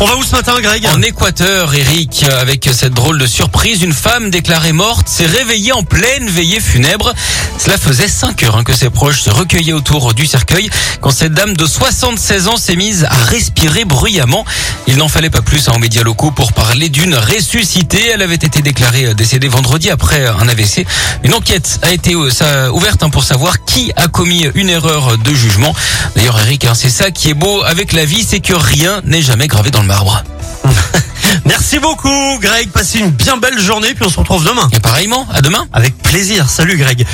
On va où ce matin, Greg En Équateur, Eric, avec cette drôle de surprise, une femme déclarée morte s'est réveillée en pleine veillée funèbre. Cela faisait 5 heures hein, que ses proches se recueillaient autour du cercueil quand cette dame de 76 ans s'est mise à respirer bruyamment. Il n'en fallait pas plus hein, aux médias locaux pour parler d'une ressuscitée. Elle avait été déclarée décédée vendredi après un AVC. Une enquête a été euh, ouverte hein, pour savoir qui a commis une erreur de jugement. D'ailleurs, Eric, c'est ça qui est beau avec la vie, c'est que rien n'est jamais gravé dans le marbre. Merci beaucoup, Greg. Passez une bien belle journée, puis on se retrouve demain. Et pareillement, à demain. Avec plaisir. Salut, Greg.